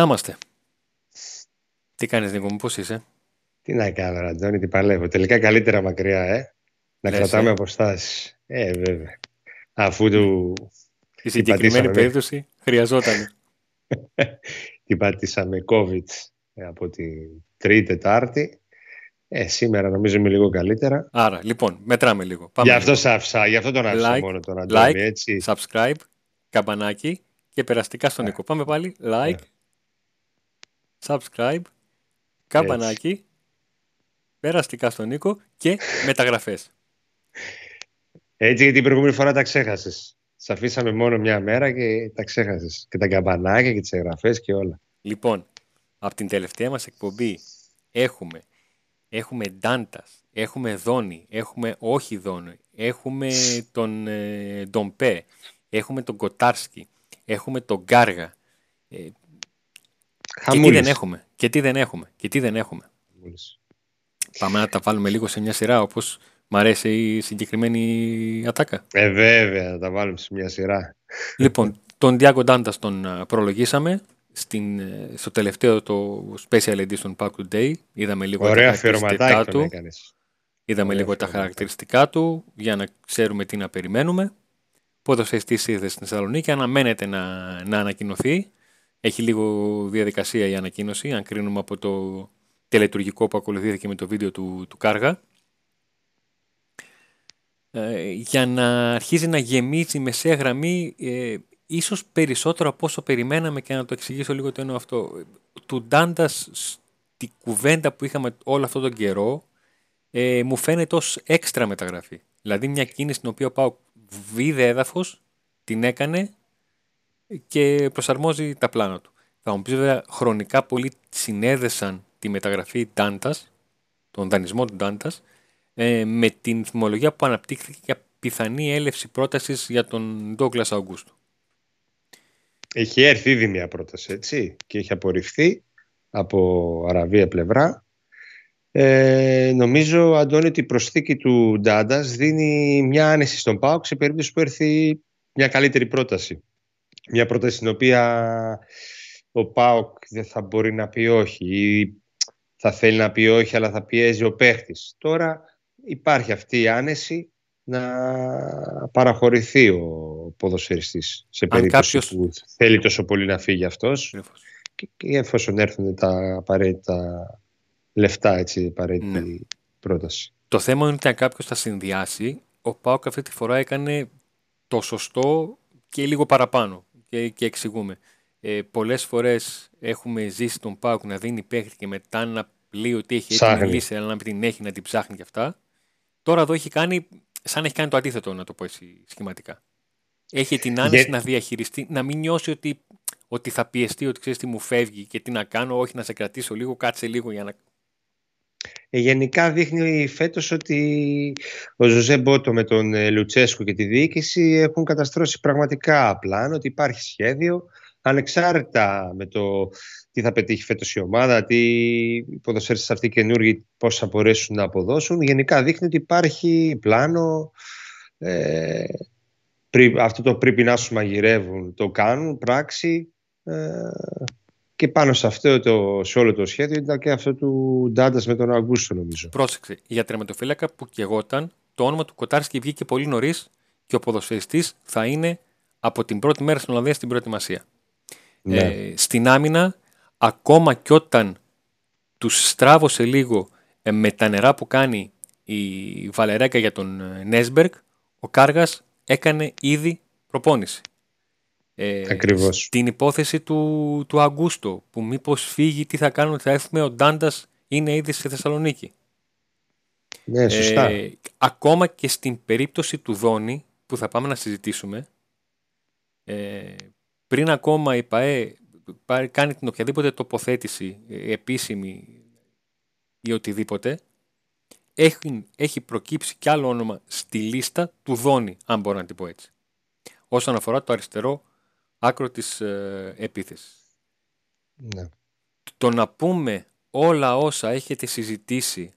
Να είμαστε. Τι κάνεις Νίκο μου, πώς είσαι; Τι να κάνω, Αντώνη, τι παλεύω. Τελικά καλύτερα μακριά, ε. Να Λες, κρατάμε ε. αποστάσεις. Ε, βέβαια. Αφού του Στη συγκεκριμένη πατήσαμε. περίπτωση χρειαζόταν. την πατήσαμε COVID ε, από την Τρίτη, Τετάρτη. Ε, σήμερα νομίζω είμαι λίγο καλύτερα. Άρα, λοιπόν, μετράμε λίγο. Πάμε Γι' αυτό λίγο. σ' άφησα, γι' αυτό τον άφησα Like, μόνο τον Αντώνη, like, έτσι. Subscribe, καμπανάκι και περαστικά στον Νίκο. Πάμε πάλι. Like, subscribe, καμπανάκι, περαστικά στον Νίκο και μεταγραφές. Έτσι γιατί την προηγούμενη φορά τα ξέχασες. Σ' αφήσαμε μόνο μια μέρα και τα ξέχασες. Και τα καμπανάκια και τις εγγραφές και όλα. Λοιπόν, από την τελευταία μας εκπομπή έχουμε, έχουμε Ντάντας, έχουμε Δόνι, έχουμε όχι Δόνι, έχουμε τον ε, Ντομπέ, έχουμε τον Κοτάρσκι, έχουμε τον Γκάργα. Ε, και τι Χαμούλης. δεν έχουμε, και τι δεν έχουμε, και τι δεν έχουμε. Χαμούλης. Πάμε να τα βάλουμε λίγο σε μια σειρά όπως μ' αρέσει η συγκεκριμένη ατάκα. Ε, βέβαια, θα τα βάλουμε σε μια σειρά. λοιπόν, τον Διάκο Ντάντας τον α, προλογίσαμε στην, ε, στο τελευταίο το special edition Pack Today. Είδαμε λίγο τα Ωραία χαρακτηριστικά αφιερωματάκι τον του. έκανες. Είδαμε Ωραία λίγο τα αφιερωματάκι. χαρακτηριστικά του για να ξέρουμε τι να περιμένουμε. Ποδοσφαιριστής ήρθε στην Θεσσαλονίκη, αναμένεται να, να ανακοινωθεί. Έχει λίγο διαδικασία η ανακοίνωση, αν κρίνουμε από το τελετουργικό που ακολουθήθηκε με το βίντεο του, του Κάργα. Ε, για να αρχίζει να γεμίσει η μεσαία γραμμή, ε, ίσως περισσότερο από όσο περιμέναμε και να το εξηγήσω λίγο το εννοώ αυτό. Του Ντάντας στη κουβέντα που είχαμε όλο αυτόν τον καιρό, ε, μου φαίνεται ως έξτρα μεταγραφή. Δηλαδή μια κίνηση την οποία πάω βίδε έδαφος, την έκανε και προσαρμόζει τα πλάνα του. Θα μου πεις βέβαια χρονικά πολλοί συνέδεσαν τη μεταγραφή Ντάντας, τον δανεισμό του Ντάντας, ε, με την θυμολογία που αναπτύχθηκε για πιθανή έλευση πρότασης για τον Ντόγκλας Αουγκούστου. Έχει έρθει ήδη μια πρόταση, έτσι, και έχει απορριφθεί από Αραβία πλευρά. Ε, νομίζω, Αντώνη, ότι η προσθήκη του Ντάντας δίνει μια άνεση στον ΠΑΟΚ σε περίπτωση που έρθει μια καλύτερη πρόταση. Μια πρόταση στην οποία ο ΠΑΟΚ δεν θα μπορεί να πει όχι ή θα θέλει να πει όχι αλλά θα πιέζει ο παίχτης. Τώρα υπάρχει αυτή η άνεση να παραχωρηθεί ο ποδοσφαιριστής σε Αν περίπτωση κάποιος- που θέλει τόσο πολύ να φύγει αυτός Ακριβώς. και, και εφόσον έρθουν τα απαραίτητα λεφτά, έτσι, η απαραίτητη Ναι. πρόταση. Το θέμα είναι ότι αν κάποιος θα συνδυάσει, ο Πάοκ αυτή τη φορά έκανε το σωστό και λίγο παραπάνω. Και, και εξηγούμε. Ε, πολλές φορές έχουμε ζήσει τον Πάοκ να δίνει παίχτη και μετά να λέει ότι έχει έτοιμη Ψάχνει. λύση, αλλά να μην την έχει να την ψάχνει και αυτά. Τώρα εδώ έχει κάνει, σαν έχει κάνει το αντίθετο, να το πω έτσι σχηματικά. Έχει την άνεση Γε- να διαχειριστεί, να μην νιώσει ότι, ότι θα πιεστεί, ότι ξέρεις τι μου φεύγει και τι να κάνω, όχι να σε κρατήσω λίγο, κάτσε λίγο για να. Ε, γενικά δείχνει φέτος ότι ο Ζωζέ Μπότο με τον ε, Λουτσέσκο και τη διοίκηση έχουν καταστρώσει πραγματικά πλάνο, ότι υπάρχει σχέδιο, ανεξάρτητα με το τι θα πετύχει φέτος η ομάδα, τι οι ποδοσφαίριστες αυτοί οι καινούργοι πώς θα μπορέσουν να αποδώσουν. Γενικά δείχνει ότι υπάρχει πλάνο, ε, πρι- αυτό το πρέπει να σου μαγειρεύουν, το κάνουν, πράξη ε, και πάνω σε αυτό το, σε όλο το σχέδιο ήταν και αυτό του Ντάντας με τον Αγκούστο νομίζω. Πρόσεξε, για τερματοφύλακα που κεγόταν, το όνομα του Κοτάρσκι βγήκε πολύ νωρίς και ο ποδοσφαιριστής θα είναι από την πρώτη μέρα στην Ολλανδία στην προετοιμασία. Ναι. Ε, στην άμυνα, ακόμα κι όταν τους στράβωσε λίγο ε, με τα νερά που κάνει η Βαλερέκα για τον ε, Νέσμπεργκ, ο Κάργας έκανε ήδη προπόνηση. Ε, Ακριβώς. Την υπόθεση του, του Αγκούστο, που μήπως φύγει, τι θα κάνουμε, θα έρθουμε, ο Ντάντας είναι ήδη στη Θεσσαλονίκη. ναι, σωστά. Ε, ακόμα και στην περίπτωση του Δόνη που θα πάμε να συζητήσουμε ε, πριν ακόμα η ΠαΕ πάρει- κάνει την οποιαδήποτε τοποθέτηση ε, επίσημη ή οτιδήποτε έχει, έχει προκύψει κι άλλο όνομα στη λίστα του Δόνη αν μπορώ να την πω έτσι όσον αφορά το αριστερό άκρο της ε, επίθεσης ναι. το να πούμε όλα όσα έχετε συζητήσει,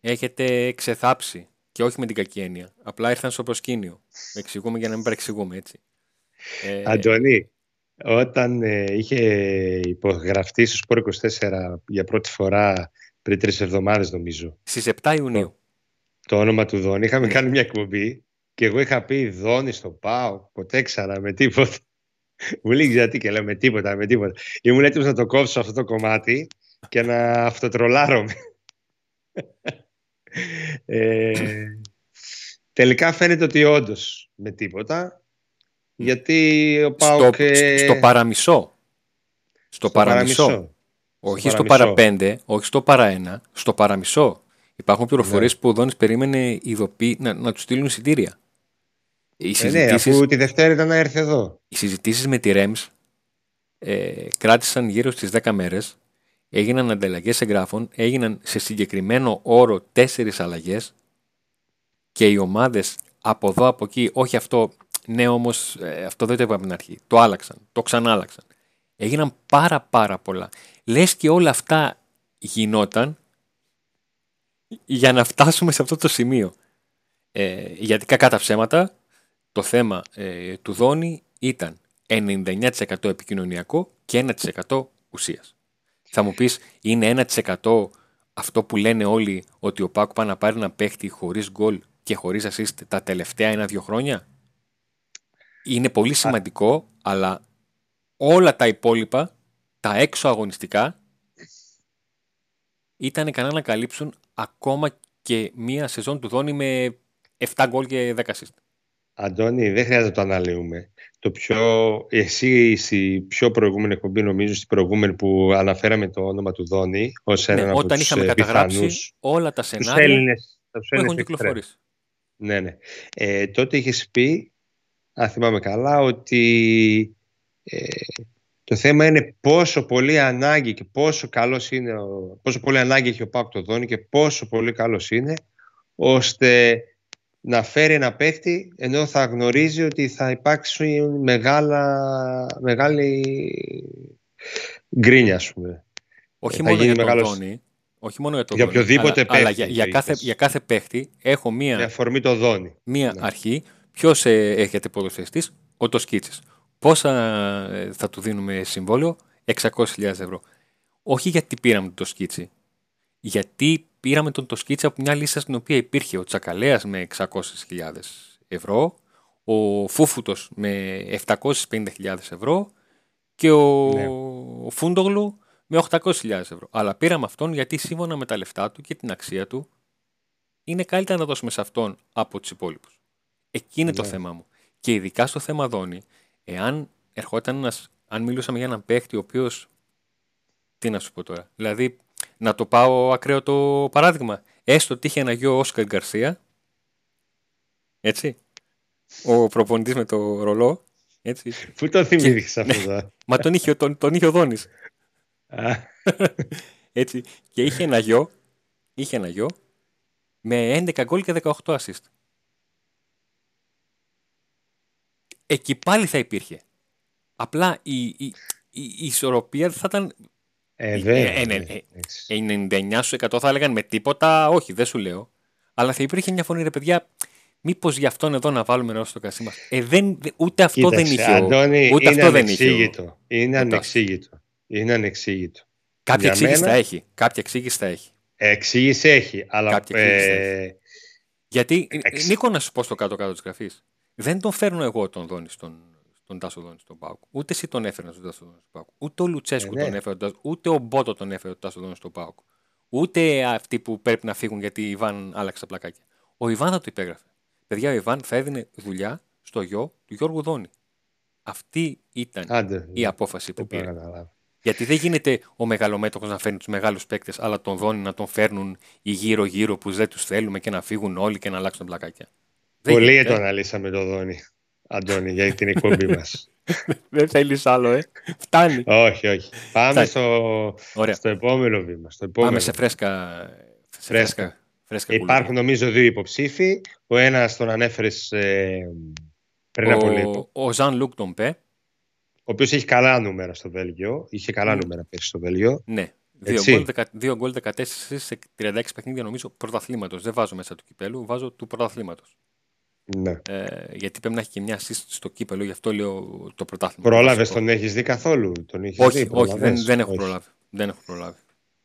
έχετε ξεθάψει και όχι με την κακή έννοια. Απλά ήρθαν στο προσκήνιο. Εξηγούμε για να μην παρεξηγούμε, έτσι. Ε, Αντωνή, όταν ε, είχε υπογραφτεί στο Σπόρ 24 για πρώτη φορά πριν τρεις εβδομάδες, νομίζω. Στις 7 Ιουνίου. Το, όνομα του Δόνη. Είχαμε ναι. κάνει μια εκπομπή και εγώ είχα πει Δόνη στο Πάο. Ποτέ ξανά με τίποτα. Μου λέει γιατί και λέω με τίποτα, με τίποτα. Ήμουν έτοιμο να το κόψω αυτό το κομμάτι και να αυτοτρολάρω. ε, τελικά φαίνεται ότι όντως με τίποτα. Γιατί ο Πάοκ... Στο, στο παραμισό. Στο, παραμισό. Όχι στο, παρα πέντε, όχι στο παρα ένα, στο παραμισό. Υπάρχουν πληροφορίες ναι. που ο Δόνης περίμενε ειδοποιή, να, να τους στείλουν εισιτήρια. Οι ε, ναι, αφού τη Δευτέρα ήταν να έρθει εδώ. Οι συζητήσεις με τη ΡΕΜΣ ε, κράτησαν γύρω στις 10 μέρες. Έγιναν ανταλλαγές εγγράφων, έγιναν σε συγκεκριμένο όρο τέσσερις αλλαγές και οι ομάδες από εδώ από εκεί, όχι αυτό, ναι όμως ε, αυτό δεν το είπαμε από την αρχή. Το άλλαξαν, το ξανάλαξαν. Έγιναν πάρα πάρα πολλά. Λες και όλα αυτά γινόταν για να φτάσουμε σε αυτό το σημείο. Ε, γιατί κακά τα ψέματα, το θέμα ε, του Δόνη ήταν 99% επικοινωνιακό και 1% ουσίας. Θα μου πεις, είναι 1% αυτό που λένε όλοι ότι ο Πάκου πάει να πάρει ένα παίχτη χωρίς γκολ και χωρίς assist τα τελευταία ένα-δύο χρόνια; Είναι πολύ σημαντικό, αλλά όλα τα υπόλοιπα, τα έξω αγωνιστικά, ήταν ικανά να καλύψουν ακόμα και μία σεζόν του Δόνη με 7 γκολ και 10 assist. Αντώνη, δεν χρειάζεται να το αναλύουμε. Το πιο, εσύ στη πιο προηγούμενη εκπομπή, νομίζω, στην προηγούμενη που αναφέραμε το όνομα του Δόνη, ως ναι, έναν όταν είχαμε καταγράψει όλα τα σενάρια Έλληνες, που έχουν κυκλοφορήσει. Ναι, ναι. Ε, τότε είχες πει, αν θυμάμαι καλά, ότι ε, το θέμα είναι πόσο πολύ ανάγκη και πόσο καλός είναι, πόσο πολύ ανάγκη έχει ο Πάκ το Δόνη και πόσο πολύ καλός είναι, ώστε να φέρει ένα παίχτη ενώ θα γνωρίζει ότι θα υπάρξει μεγάλα, μεγάλη γκρίνια, ας πούμε. Όχι μόνο για τον Δόνη, όχι μόνο για τον για οποιοδήποτε αλλά, αλλά για, για, κάθε, για κάθε παίχτη έχω μία, με αφορμή το Δόνη. μία ναι. αρχή. Ποιος ε, έχετε ποδοσφαιριστής, ο Τοσκίτσης. Πόσα ε, θα του δίνουμε συμβόλαιο, 600.000 ευρώ. Όχι γιατί πήραμε το σκίτσι, γιατί πήραμε τον το σκίτσι από μια λίστα στην οποία υπήρχε ο Τσακαλέας με 600.000 ευρώ, ο Φούφουτος με 750.000 ευρώ και ο, ναι. ο Φούντογλου με 800.000 ευρώ. Αλλά πήραμε αυτόν γιατί σύμφωνα με τα λεφτά του και την αξία του είναι καλύτερα να δώσουμε σε αυτόν από τους υπόλοιπους. Εκεί είναι το ναι. θέμα μου. Και ειδικά στο θέμα Δόνη, εάν ερχόταν ένας, αν μιλούσαμε για έναν παίχτη ο οποίος. Τι να σου πω τώρα. Δηλαδή, να το πάω ακραίο το παράδειγμα. Έστω ότι είχε ένα γιο Όσκαρ Γκαρσία. Έτσι. Ο προπονητής με το ρολό. Έτσι. Πού το θυμήθηκες αυτό εδώ. Μα τον είχε, τον, τον είχε ο Δόνης. Έτσι. Και είχε ένα γιο. Είχε ένα γιο με 11 γκολ και 18 assist. εκεί πάλι θα υπήρχε. Απλά η, η, η, η ισορροπία θα ήταν. Ε, βέβαια. Ε, ε, 99% ε, θα έλεγαν με τίποτα, όχι, δεν σου λέω. Αλλά θα υπήρχε μια φωνή, ρε παιδιά, μήπως γι' αυτόν εδώ να βάλουμε νερό στο κασί μας. Ε, δεν, ούτε αυτό Κοίταξε, δεν είχε. Αντώνη, ούτε είναι αυτό δεν είχε. Είναι ανεξήγητο. Είναι ανεξήγητο. Κάποια για εξήγηση μένα... θα έχει. Κάποια εξήγηση θα έχει. Εξήγηση έχει. Αλλά. Ε... Γιατί, Εξ... Νίκο, να σου πω στο κάτω-κάτω της γραφής. Δεν τον φέρνω εγώ τον Δόνη στον, τον Τάσο Δόνη στον Πάουκ. Ούτε εσύ τον έφερε στον Τάσο Δόνη στον Πάουκ. Ούτε ο Λουτσέσκου ε, ναι. τον έφερε τον Ούτε ο Μπότο τον έφερε τον Τάσο Δόνη στον Πάουκ. Ούτε αυτοί που πρέπει να φύγουν γιατί η Ιβάν άλλαξε τα πλακάκια. Ο Ιβάν θα το υπέγραφε. Παιδιά, ο Ιβάν θα έδινε δουλειά στο γιο του Γιώργου Δόνη. Αυτή ήταν Άντε, η απόφαση που πήρε. Γιατί δεν γίνεται ο μεγαλομέτωχος να φέρνει τους μεγάλους παίκτες, αλλά τον Δόνη να τον φέρνουν οι γύρω-γύρω που δεν τους θέλουμε και να φύγουν όλοι και να αλλάξουν τα πλακάκια. Πολύ το αναλύσαμε το Δόνι, Αντώνη, για την εκπομπή μας. Δεν θέλεις άλλο, ε. Φτάνει. Όχι, όχι. Πάμε στο, στο επόμενο βήμα. Στο επόμενο. Πάμε σε φρέσκα. Σε φρέσκα. φρέσκα Υπάρχουν νομίζω δύο υποψήφοι. Ο ένας τον ανέφερες ε, πριν από λίγο. Ο Ζαν Λουκ τον Πέ. Ο οποίος έχει καλά νούμερα στο Βέλγιο. Είχε καλά mm. νούμερα πέρσι στο Βέλγιο. Ναι. Δύο γκολ 14 σε 36 παιχνίδια νομίζω πρωταθλήματος. Δεν βάζω μέσα του κυπέλου, βάζω του πρωταθλήματος. Ναι. Ε, γιατί πρέπει να έχει και μια assist στο κύπελο, γι' αυτό λέω το πρωτάθλημα. Πρόλαβε τον έχεις δει καθόλου; Τον έχεις όχι, δει, όχι, δεν, προλαβες; δεν έχω Όχι. προλάβει. Δεν έχω προλάβει.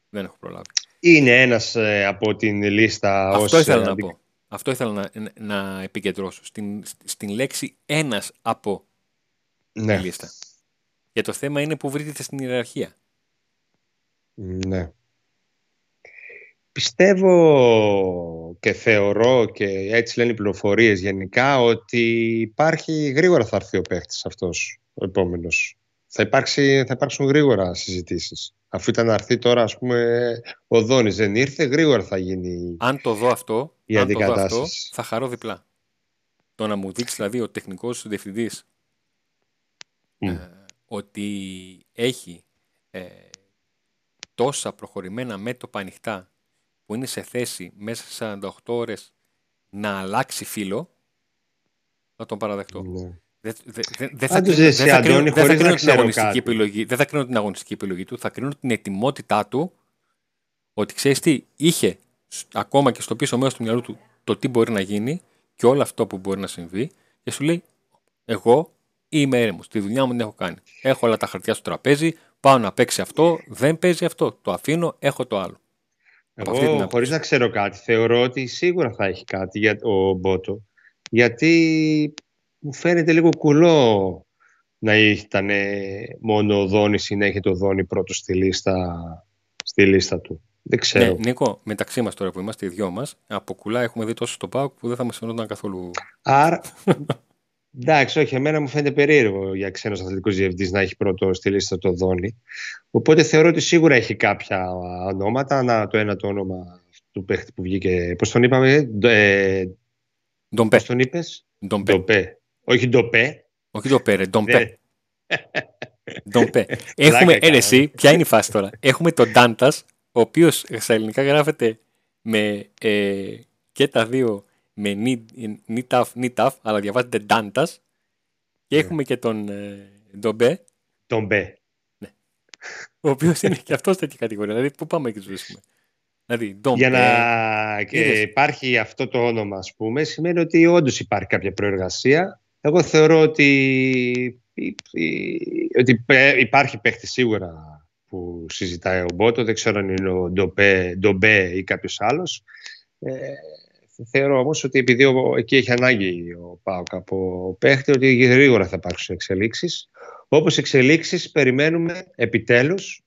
Δεν έχω προλάβει. Είναι ένας από την λίστα Αυτό ως, ήθελα ε, να αντι- πω. Αυτό ήθελα να, να επικεντρώσω. Στην, στην λέξη ένας από Ναι. τη λίστα. Και το θέμα είναι που βρίσκεται στην ιεραρχία. Ναι. Πιστεύω και θεωρώ και έτσι λένε οι πληροφορίες γενικά ότι υπάρχει γρήγορα θα έρθει ο παίχτης αυτός ο επόμενος. Θα, υπάρξει, θα υπάρξουν γρήγορα συζητήσεις. Αφού ήταν να έρθει τώρα ας πούμε ο Δόνης δεν ήρθε γρήγορα θα γίνει Αν το δω αυτό, Η αν το δω αυτό αντικατάσταση. θα χαρώ διπλά. Το να μου δείξει δηλαδή ο τεχνικός διευθυντής Μμ. ε, ότι έχει ε, τόσα προχωρημένα μέτωπα ανοιχτά που είναι σε θέση μέσα σε 48 ώρες να αλλάξει φύλλο, θα τον παραδεχτώ. Ναι. Δεν, δεν, δεν, δεν θα Πάντως, κρίνω, εσύ, δεν θα Αντώνη, κρίνω- δεν θα χωρίς να κρίνω την ξέρω αγωνιστική κάτι. επιλογή. Δεν θα κρίνω την αγωνιστική επιλογή του, θα κρίνω την ετοιμότητά του ότι ξέρεις τι, είχε σ- ακόμα και στο πίσω μέρος του μυαλού του το τι μπορεί να γίνει και όλο αυτό που μπορεί να συμβεί και σου λέει εγώ είμαι έρεμο. Τη δουλειά μου την έχω κάνει. Έχω όλα τα χαρτιά στο τραπέζι, πάω να παίξει αυτό, δεν παίζει αυτό. Το αφήνω, έχω το άλλο. Από αυτή την Εγώ, άποψη. χωρίς να ξέρω κάτι, θεωρώ ότι σίγουρα θα έχει κάτι για ο Μπότο. Γιατί μου φαίνεται λίγο κουλό να ήταν μόνο ο Δόνης ή να έχει το Δόνη πρώτος στη λίστα, στη λίστα του. Δεν ξέρω. Ναι, Νίκο, μεταξύ μας τώρα που είμαστε οι δυο μας, από κουλά έχουμε δει τόσο στο ΠΑΟΚ που δεν θα μας φαινόταν καθόλου. Άρα, εντάξει, όχι, εμένα μου φαίνεται περίεργο για ξένος αθλητικός διευθυντής να έχει πρώτο στη λίστα το Δόνη. Οπότε θεωρώ ότι σίγουρα έχει κάποια ονόματα. Να, το ένα το όνομα του παίχτη που βγήκε, πώς τον είπαμε, ε, Ντομπέ. πώς τον είπες, Ντομπέ. Ντοπέ. Όχι Ντοπέ. Όχι Ντομπέ, ρε, Ντομπέ. Ναι. Ντομπέ. Έχουμε, ε, κάνω. ρε, εσύ, ποια είναι η φάση τώρα; Έχουμε τον Ντάντας, ο οποίος στα ελληνικά γράφεται με ε, και τα δύο με νι, νι, ταφ, νι, ταφ, αλλά διαβάζεται Ντάντα. Και Ναι. έχουμε και τον ε, Ντομπέ, Τον Μπέ. ο οποίος είναι και αυτός τέτοια κατηγορία. Δηλαδή, πού πάμε και τους βρίσκουμε. Δηλαδή, Ντομπέ. Για να και είδες. υπάρχει αυτό το όνομα, ας πούμε, σημαίνει ότι όντως υπάρχει κάποια προεργασία. Εγώ θεωρώ ότι, ότι πέ- υπάρχει παίχτης σίγουρα που συζητάει ο Μπότο. Δεν ξέρω αν είναι ο Ντομπέ, Ντομπέ ή κάποιος άλλος. Ε, θεωρώ όμως ότι επειδή ο- εκεί έχει ανάγκη ο Πάοκ από παίχτη, ότι γρήγορα θα υπάρξουν εξελίξεις. Όπως εξελίξεις περιμένουμε επιτέλους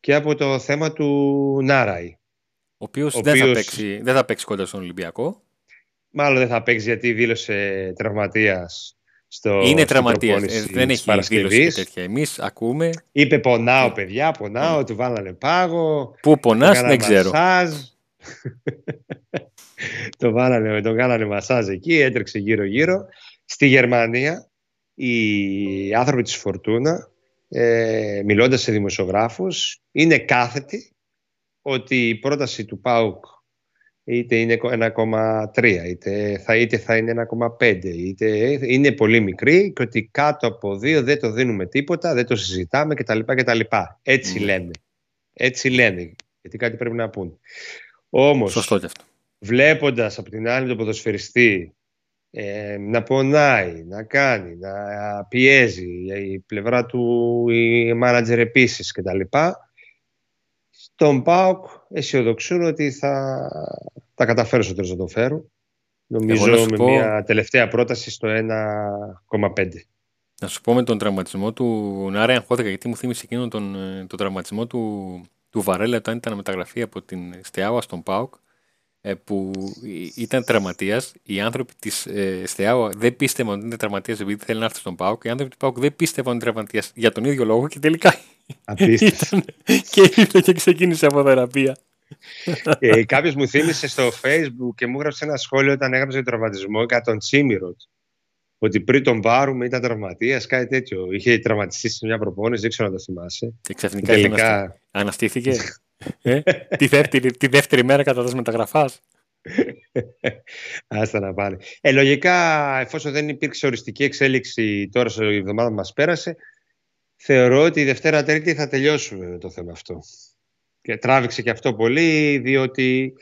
και από το θέμα του Νάραη. Ο οποίος ο δεν, θα οποίος- παίξει, δεν θα παίξει κοντά στον Ολυμπιακό. Μάλλον δεν θα παίξει γιατί δήλωσε τραυματίας στο είναι στην τραυματίας. προπόνηση δεν της έχει δήλωση Παρασκευής. και τέτοια. Εμείς ακούμε. Είπε πονάω παιδιά, πονάω, του βάλανε πάγο. Πού πονάς, τον κάνανε δεν ξέρω. μασάζ. το βάλανε, τον κάνανε μασάζ εκεί, έτρεξε γύρω-γύρω. Στη Γερμανία, οι άνθρωποι της Φορτούνα, ε, μιλώντας σε δημοσιογράφους, είναι κάθετοι ότι η πρόταση του ΠΑΟΚ είτε είναι 1,3 είτε θα, είτε θα είναι 1,5 είτε είναι πολύ μικρή και ότι κάτω από 2 δεν το δίνουμε τίποτα, δεν το συζητάμε κτλ. κτλ. Έτσι Ναι. λένε. Έτσι λένε. Γιατί κάτι πρέπει να πούν. Όμως, Σωστό και αυτό. Βλέποντας από την άλλη τον ποδοσφαιριστή ε, να πονάει, να κάνει, να πιέζει η πλευρά του η μάνατζερ επίσης κτλ. Στον ΠΑΟΚ αισιοδοξούν ότι θα τα καταφέρουν στο τέλος να το φέρουν. Νομίζω Εγώ να σου με πω- μια τελευταία πρόταση στο 1,5. Να σου πω με τον τραυματισμό του Νάρε αγχώθηκα γιατί μου θύμισε εκείνον τον, ε, τον τραυματισμό του, του Βαρέλα όταν ήταν μεταγραφή από την Στεάουα στον ΠΑΟΚ ε, που ε, ήταν τραυματίας. Οι άνθρωποι της ε, Στεάουα δεν πίστευαν ότι είναι τραυματίας επειδή θέλει να έρθει στον ΠΑΟΚ. Οι άνθρωποι του ΠΑΟΚ δεν πίστευαν ότι είναι τραυματίας για τον ίδιο λόγο και τελικά Απίστευτο. ήταν. και ήρθε και ξεκίνησε από θεραπεία. ε, Κάποιος μου θύμισε στο Facebook και μου έγραψε ένα σχόλιο όταν έγραψε τον τραυματισμό για τον Τσίμιροτ. Ότι πριν τον πάρουμε ήταν τραυματίας, κάτι τέτοιο. Είχε τραυματιστεί σε μια προπόνηση, δεν ξέρω αν το θυμάσαι. Και ξαφνικά είχε αναστη- Τελικά. αναστήθηκε. Ε, τη, δεύτερη, τη δεύτερη μέρα κατά τη μεταγραφάς. Άστα να πάνε. Ε, λογικά, εφόσον δεν υπήρξε οριστική εξέλιξη τώρα σε εβδομάδα που μας πέρασε, θεωρώ ότι η Δευτέρα Τρίτη θα τελειώσουμε με το θέμα αυτό. Και τράβηξε και αυτό πολύ, διότι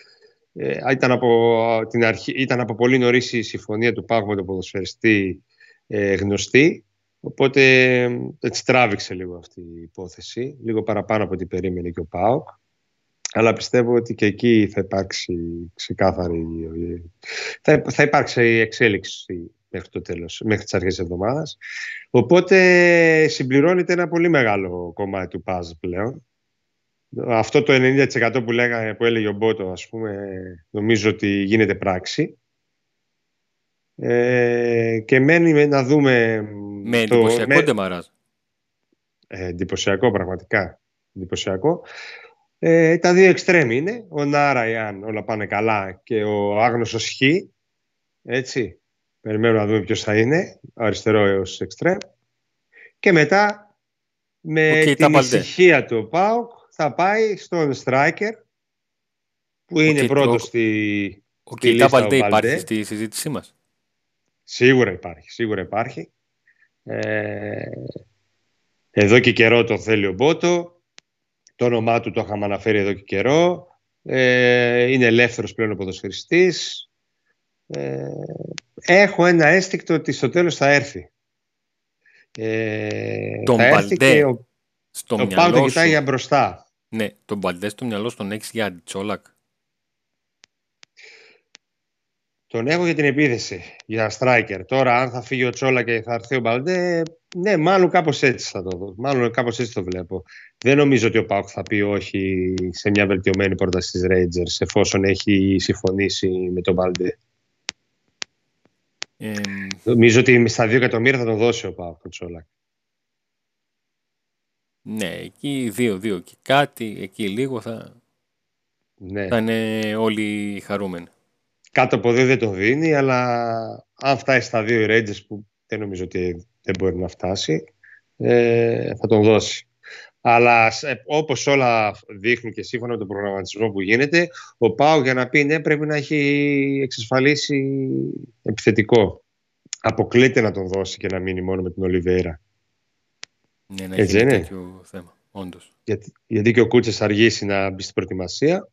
Ε, ήταν, από, την αρχή, ήταν από πολύ νωρίς η συμφωνία του Πάγου με τον ποδοσφαιριστή ε, γνωστή. Οπότε έτσι τράβηξε λίγο αυτή η υπόθεση, λίγο παραπάνω από ό,τι περίμενε και ο ΠΑΟΚ. Αλλά πιστεύω ότι και εκεί θα υπάρξει ξεκάθαρη... Θα, θα υπάρξει εξέλιξη μέχρι το τέλος, μέχρι τις αρχές της εβδομάδας. Οπότε συμπληρώνεται ένα πολύ μεγάλο κομμάτι του ΠΑΖ πλέον. Αυτό το 90% που, λέγα, που έλεγε ο Μπότο, ας πούμε, νομίζω ότι γίνεται πράξη. Ε, και μένει να δούμε... Με εντυπωσιακό με... ντεμαράζ. Ε, εντυπωσιακό πραγματικά. Εντυπωσιακό. Ε, τα δύο εξτρέμ είναι. Ο Νάρα, εάν όλα πάνε καλά, και ο Άγνωσος Χ. Έτσι. Περιμένουμε να δούμε ποιος θα είναι. Αριστερό έως εξτρέμ. Και μετά, με okay, την ησυχία του ΠΑΟΚ, θα πάει στον striker, που είναι okay, πρώτος στη, ο στη λίστα υπάρχει στη συζήτησή μας. Σίγουρα υπάρχει, σίγουρα υπάρχει. Ε, εδώ και καιρό το θέλει ο Μπότο. Το όνομά του το είχαμε αναφέρει εδώ και καιρό. Ε, είναι ελεύθερος πλέον ο ποδοσφαιριστής. Ε, έχω ένα αίσθηκτο ότι στο τέλος θα έρθει. Ε, τον θα έρθει και ο, στο ο Πάου το κοιτάει για μπροστά. Ναι, τον Μπαλντέ στο μυαλό τον έχεις για Τσόλακ; Τον έχω για την επίθεση, για striker. Τώρα, αν θα φύγει ο Τσόλα και θα έρθει ο Μπαλντέ, ναι, μάλλον κάπως έτσι θα το δω. Μάλλον κάπως έτσι το βλέπω. Δεν νομίζω ότι ο Πάουκ θα πει όχι σε μια βελτιωμένη πρόταση της Rangers εφόσον έχει συμφωνήσει με τον Μπαλντέ. Ε... Νομίζω ότι στα 2 εκατομμύρια θα τον δώσει ο Πάουκ τον Τσόλα. Ναι, εκεί 2-2 και κάτι, εκεί λίγο θα, ναι. θα είναι όλοι χαρούμενοι. Κάτω από δύο δεν το δίνει, αλλά αν φτάσει στα δύο οι Rangers που δεν νομίζω ότι δεν μπορεί να φτάσει, ε, θα τον δώσει. Αλλά όπως όλα δείχνουν και σύμφωνα με τον προγραμματισμό που γίνεται, ο Πάο για να πει ναι πρέπει να έχει εξασφαλίσει επιθετικό. Αποκλείται να τον δώσει και να μείνει μόνο με την Ολιβέρα. Ναι, να έχει τέτοιο θέμα, όντως. Γιατί, γιατί και ο Κούτσες αργήσει να μπει στην προετοιμασία.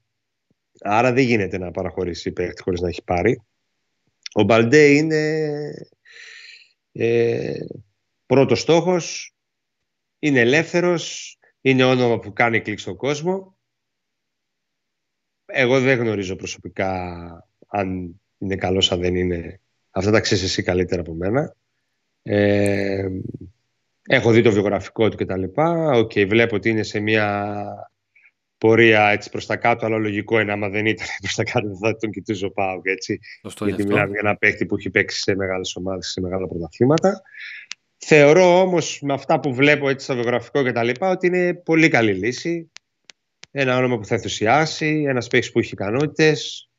Άρα δεν γίνεται να παραχωρήσει παίκτη χωρίς να έχει πάρει. Ο Μπαλντέ είναι ε, πρώτος στόχος, είναι ελεύθερος, είναι όνομα που κάνει κλικ στον κόσμο. Εγώ δεν γνωρίζω προσωπικά αν είναι καλός, αν δεν είναι. Αυτά τα ξέρεις εσύ καλύτερα από μένα. Ε, έχω δει το βιογραφικό του κτλ. OK, okay, βλέπω ότι είναι σε μια πορεία έτσι προς τα κάτω, αλλά λογικό είναι άμα δεν ήταν προς τα κάτω δεν θα τον κοιτούσε ο ΠΑΟΚ, έτσι. Γιατί μιλάμε για ένα παίχτη που έχει παίξει σε μεγάλες ομάδες, σε μεγάλα πρωταθλήματα. Θεωρώ όμως με αυτά που βλέπω έτσι στο βιογραφικό και τα λοιπά ότι είναι πολύ καλή λύση. Ένα όνομα που θα ενθουσιάσει, ένας παίχτη που έχει ικανότητες.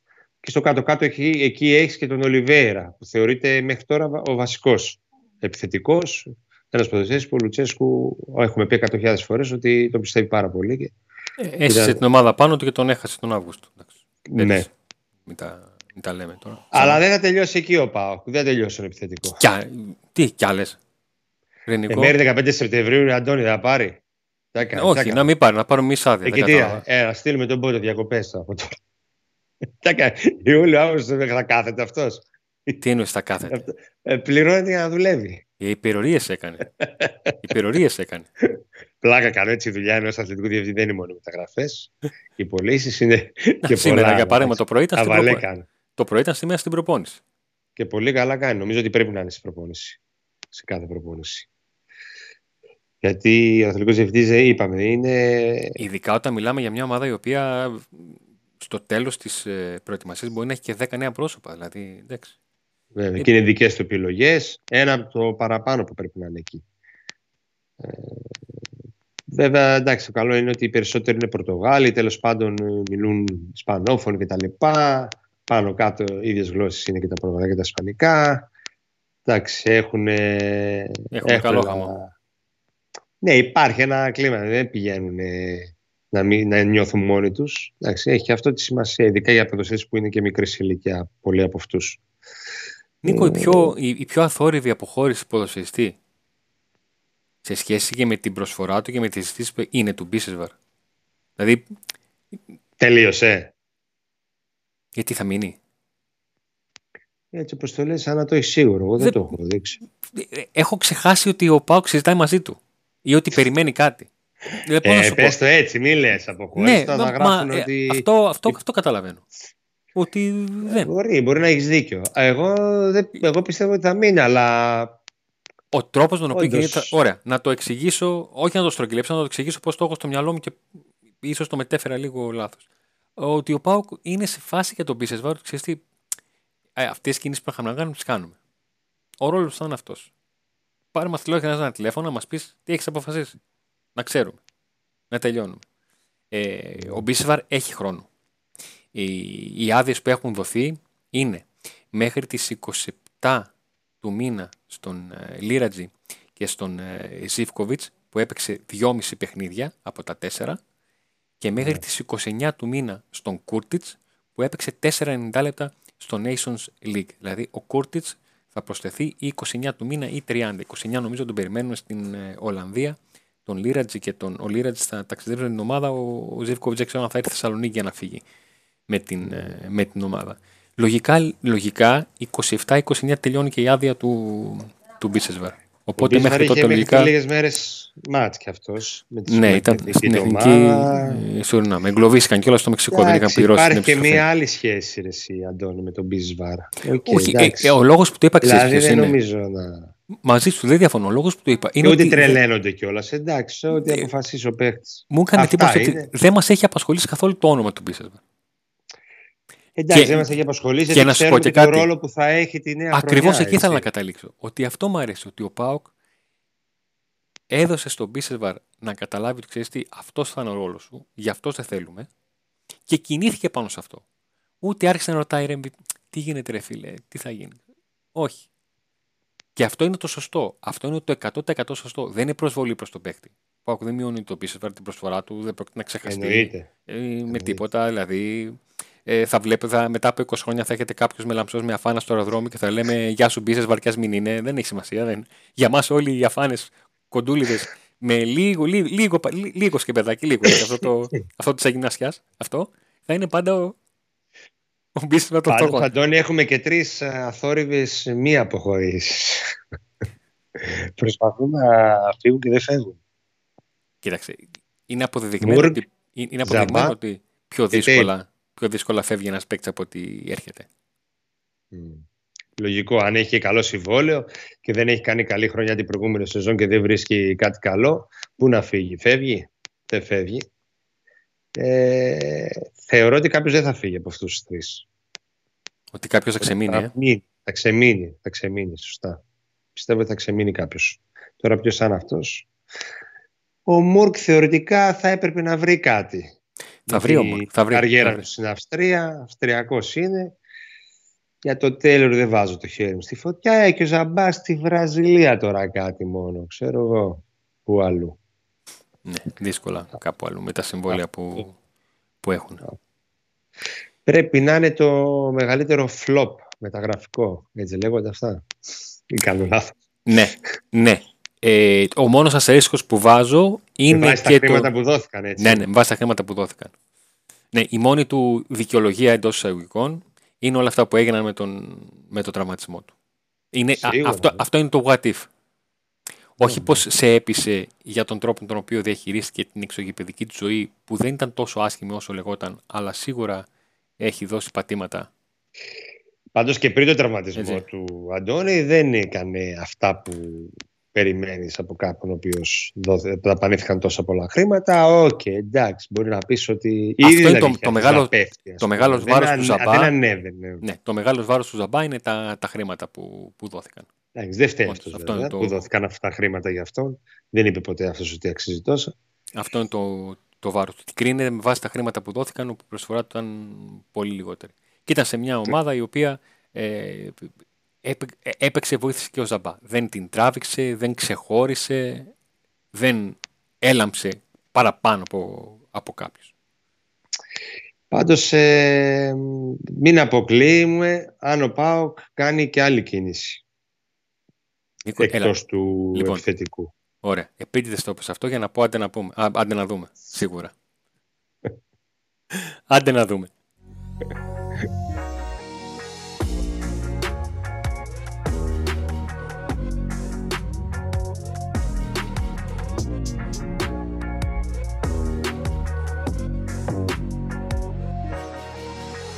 Και στο κάτω-κάτω εκεί, εκεί έχεις και τον Ολιβέρα, που θεωρείται μέχρι τώρα ο βασικός επιθετικός. Ένας ποδοσφαιριστή που ο Λουτσέσκου έχουμε πει 100.000 φορές ότι τον πιστεύει πάρα πολύ. Έσυσε την ομάδα πάνω του και τον έχασε τον Αύγουστο. Ναι. Μην τα, μην τα λέμε τώρα. Αλλά δεν θα τελειώσει εκεί ο Πάο. Δεν θα τελειώσει ο επιθετικό. Κι, τι κι άλλες. Ε, μέρη 15 Σεπτεμβρίου, Αντώνη, θα πάρει. Τάκα, Όχι, τάκα. να μην πάρει, να πάρω μισά άδεια. Εκεί τι, ε, να στείλουμε τον πότε διακοπές από τώρα. Τάκα, Ιούλιο, Αύγουστο θα κάθεται αυτός. Τι εννοείς θα κάθεται; Ε, πληρώνεται για να δουλεύει. Οι υπερορίες έκανε. Οι υπερορίες έκανε. Πλάκα κάνω έτσι η δουλειά ενός αθλητικού διευθυντή δεν είναι μόνο μεταγραφές. Οι πωλήσεις είναι. και Σήμερα πολλά, για παράδειγμα το πρωί ήταν στην προπόνηση. Το πρωί ήταν σήμερα στην προπόνηση. Και πολύ καλά κάνει. Νομίζω ότι πρέπει να είναι στην προπόνηση. Σε κάθε προπόνηση. Γιατί ο αθλητικός διευθυντής, ε, είπαμε, είναι. Ειδικά όταν μιλάμε για μια ομάδα η οποία στο τέλος της ε, προετοιμασίας μπορεί να έχει και 10 νέα πρόσωπα. Δηλαδή, εντάξει. Βέβαια, και είναι δικές του επιλογές. Ένα από το παραπάνω που πρέπει να είναι εκεί. Ε, βέβαια, εντάξει, το καλό είναι ότι οι περισσότεροι είναι Πορτογάλοι, τέλος πάντων μιλούν Ισπανόφωνοι κτλ. Πάνω κάτω οι ίδιες γλώσσες είναι και τα Πορτογαλικά και τα Ισπανικά. Εντάξει, έχουν. Έχουν καλό γάμο. Ναι, υπάρχει ένα κλίμα. Δεν πηγαίνουν να, μην, να νιώθουν μόνοι τους. Έχει αυτό τη σημασία, ειδικά για ποδοσφαίρες που είναι και μικρής ηλικία, πολλοί από αυτούς. Νίκο, η πιο, η, η πιο αθόρυβη αποχώρηση ποδοσφαιριστή; Σε σχέση και με την προσφορά του και με τις συζητήσεις που είναι του Μπίσεσβαρ. Δηλαδή... Τελείωσε. Γιατί θα μείνει; Έτσι όπως το λες, σαν να το έχεις σίγουρο. Εγώ δεν, Δεν- το έχω δείξει. Ε, Έχω ξεχάσει ότι ο Πάουκ συζητάει μαζί του ή ότι περιμένει κάτι. Ε, πώς να Ε, σου πω. πες το έτσι, μη λες από χωρίς Ναι, το μα- να γράφουν μα, ε, ότι... αυτό, αυτό, αυτό καταλαβαίνω. Ότι δεν. Μπορεί, μπορεί να έχεις δίκιο. Εγώ, δεν, εγώ πιστεύω ότι θα μείνει, αλλά Ο τρόπος με τον οποίο Όντως. κινείται. Ωραία, να το εξηγήσω, όχι να το στρογγυλέψω, να το εξηγήσω πώς το έχω στο μυαλό μου και ίσως το μετέφερα λίγο λάθος. Ότι ο Πάουκ είναι σε φάση για τον Μπίσεσβάρ, ότι ξέρεις τι, ε, αυτές τι κινήσεις που είχαμε να κάνουμε, τις κάνουμε. Ο ρόλος θα είναι αυτός. Πάρε μας τηλέφωνο ένα τηλέφωνο να μας πεις τι έχεις αποφασίσει. Να ξέρουμε. Να τελειώνουμε. Ε, ο Μπίσεσβάρ έχει χρόνο. Οι, οι άδειες που έχουν δοθεί είναι μέχρι τις 27 του μήνα στον ε, Λίρατζι και στον ε, Ζιβκοβιτς που έπαιξε 2,5 παιχνίδια από τα 4 και μέχρι Ναι. τις 29 του μήνα στον Κούρτιτς που έπαιξε 4,90 λεπτά στο Nations League. Δηλαδή ο Κούρτιτς θα προσθεθεί ή 29 του μήνα ή 30. 29 νομίζω τον περιμένουμε στην ε, Ολλανδία. Τον Λίρατζι και τον ο Λίρατζι θα ταξιδέψουν την ομάδα. Ο, ο Ζιβκοβιτς δεν ξέρω αν θα έρθει στη Θεσσαλονίκη για να φύγει με την, ε, με την ομάδα. Λογικά, λογικά 27-29 τελειώνει και η άδεια του, του Μπίσεσβαρ. Οπότε ο μέχρι Μπίσμαρ τότε είχε μέχρι λογικά. και λίγες μέρες μάτς κι αυτός. Με τη Ναι, ήταν εθνική στην εθνική ομάδα. ε, Σουρινάμ. Εγκλωβίστηκαν κιόλας στο Μεξικό. δεν είχαν Εντάξει, πληρώσει την Υπάρχει και επιστροφή. μία άλλη σχέση, ρε, εσύ, Αντώνη, με τον Μπίσβάρα. Οκ, Όχι, ε, εντάξει. ε, ο λόγος που το είπα ξέρεις δηλαδή ποιος δεν είναι; νομίζω να... Μαζί σου δεν διαφωνώ. Ο λόγος που το είπα Και είναι ούτε ότι τρελαίνονται κιόλας. Εντάξει, ό,τι Ε, αποφασίσει ο παίχτη. μου έκανε Αυτά εντύπωση ότι είναι. δεν μας έχει απασχολήσει καθόλου το όνομα του Μπίσεσβαρ. Εντάξει, και- δεν μας έχει απασχολήσει. και γιατί να σου πω ξέρουμε και και τον κάτι. ρόλο που θα έχει τη νέα Ακριβώς χρονιά, εκεί ήθελα να έτσι. καταλήξω. Ότι αυτό μου αρέσει. Ότι ο ΠΑΟΚ έδωσε στον Μπίσεσβαρ να καταλάβει ότι ξέρεις τι, αυτός θα είναι ο ρόλος σου, γι' αυτό σε θέλουμε. Και κινήθηκε πάνω σε αυτό. Ούτε άρχισε να ρωτάει ρε, μη- τι γίνεται, ρε φίλε, τι θα γίνει. Όχι. Και αυτό είναι το σωστό. Αυτό είναι το 100% σωστό. Δεν είναι προσβολή προς τον παίχτη. Ο Πάοκ δεν μειώνει το Μπίσεσβαρ την προσφορά του, δεν πρόκειται να ξεχαστεί Εννοείται. ε, με τίποτα. Δηλαδή, ε, θα βλέπετε θα, μετά από 20 χρόνια θα έχετε κάποιος με λαμψό με αφάνα στο αεροδρόμιο και θα λέμε Γεια σου, μπίσε, βαρκιάς μην είναι. Δεν έχει σημασία. Δεν. Για μας όλοι οι αφάνες κοντούλιδες με λίγο, λίγο, λίγο, πα- λί- λίγος σκεπεδάκι, λίγο. έτσι, αυτό το, αυτό της αγινασιά, αυτό θα είναι πάντα ο, ο μπίσε με το Πάντως, φτωχό. Αντώνη, έχουμε και τρεις αθόρυβες μη αποχωρήσεις. Προσπαθούν να φύγουν και δεν φεύγουν. Κοίταξε, είναι αποδεδειγμένο, Μουρκ, ότι, είναι αποδεδειγμένο Ζαμπά ότι πιο και δύσκολα, πιο δύσκολα φεύγει ένας παίκτης από ότι έρχεται. Μμ. Λογικό. Αν έχει και καλό συμβόλαιο και δεν έχει κάνει καλή χρονιά την προηγούμενη σεζόν και δεν βρίσκει κάτι καλό, πού να φύγει. Φεύγει. Δεν φεύγει. Ε, θεωρώ ότι κάποιος δεν θα φύγει από αυτούς τους τρεις. Ότι κάποιος θα ξεμείνει. Ε; Θα, μείνει, θα ξεμείνει. Θα ξεμείνει, σωστά. Πιστεύω ότι θα ξεμείνει κάποιος. Τώρα ποιος θα είναι αυτός; Ο Μουρκ θεωρητικά θα έπρεπε να βρει κάτι. Θα βρει ο Γιατί Μουρκ, θα βρει, Η καριέρα θα βρει. του στην Αυστρία, Αυστριακός είναι. Για το τέλος δεν βάζω το χέρι μου στη φωτιά. Ε, και ο Ζαμπάς στη Βραζιλία τώρα κάτι μόνο. Ξέρω εγώ. Πού αλλού. Ναι, δύσκολα κάπου αλλού με τα συμβόλαια που, που έχουν. Πρέπει να είναι το μεγαλύτερο flop μεταγραφικό. Έτσι λέγονται αυτά. Ή κάνω λάθος. Ναι, ναι. Ε, ο μόνος αστερίσκος που βάζω Με είναι βάση τα και χρήματα το... που δόθηκαν έτσι. Ναι, ναι, με βάση τα χρήματα που δόθηκαν. Ναι, η μόνη του δικαιολογία εντός εισαγωγικών είναι όλα αυτά που έγιναν με τον, με τον τραυματισμό του. Είναι, α- Σίγουρα, αυτό, ναι. αυτό είναι το what if. Όχι ναι. πως σε έπεισε για τον τρόπο τον οποίο διαχειρίστηκε την εξωγηπεδική του ζωή που δεν ήταν τόσο άσχημη όσο λεγόταν, αλλά σίγουρα έχει δώσει πατήματα. Πάντως και πριν το τραυματισμό Έτσι. του Αντώνη δεν έκανε αυτά που περιμένεις από κάποιον ο οποίος δόθε- δαπανήθηκαν τόσα πολλά χρήματα. Οκ, εντάξει, μπορεί να πεις ότι Αυτό ήδη είναι δεν το- είχε το αρχίσει μεγάλο- να πέφτει, ας το πούμε. μεγάλος Δεν βάρος ανε- του Ζαμπά. Δεν ανέβαινε. Ναι, το μεγάλος βάρος του Ζαμπά είναι τα, τα χρήματα που, που δόθηκαν. Εντάξει, δεν φταίει Όχι, αυτός αυτό βέβαια, είναι το- που δόθηκαν αυτά τα χρήματα για αυτόν. Δεν είπε ποτέ αυτός ότι αξίζει τόσα. Αυτό είναι το, το βάρος του. Κρίνεται με βάση τα χρήματα που δόθηκαν, όπου η προσφορά του ήταν πολύ λιγότερη. Και ήταν σε μια ομάδα η οποία ε, έπαι- ε, έπαιξε, βοήθησε και ο Ζαμπά. Δεν την τράβηξε, δεν ξεχώρισε, δεν έλαμψε παραπάνω από, από κάποιους. Πάντως ε, μην αποκλείουμε αν ο ΠΑΟΚ κάνει και άλλη κίνηση Νίκο, έλα, εκτός του Λοιπόν. επιθετικού. ωραία. Επίτηδες το είπες αυτό για να πω άντε να, πούμε. Α, άντε να δούμε, σίγουρα. άντε να δούμε.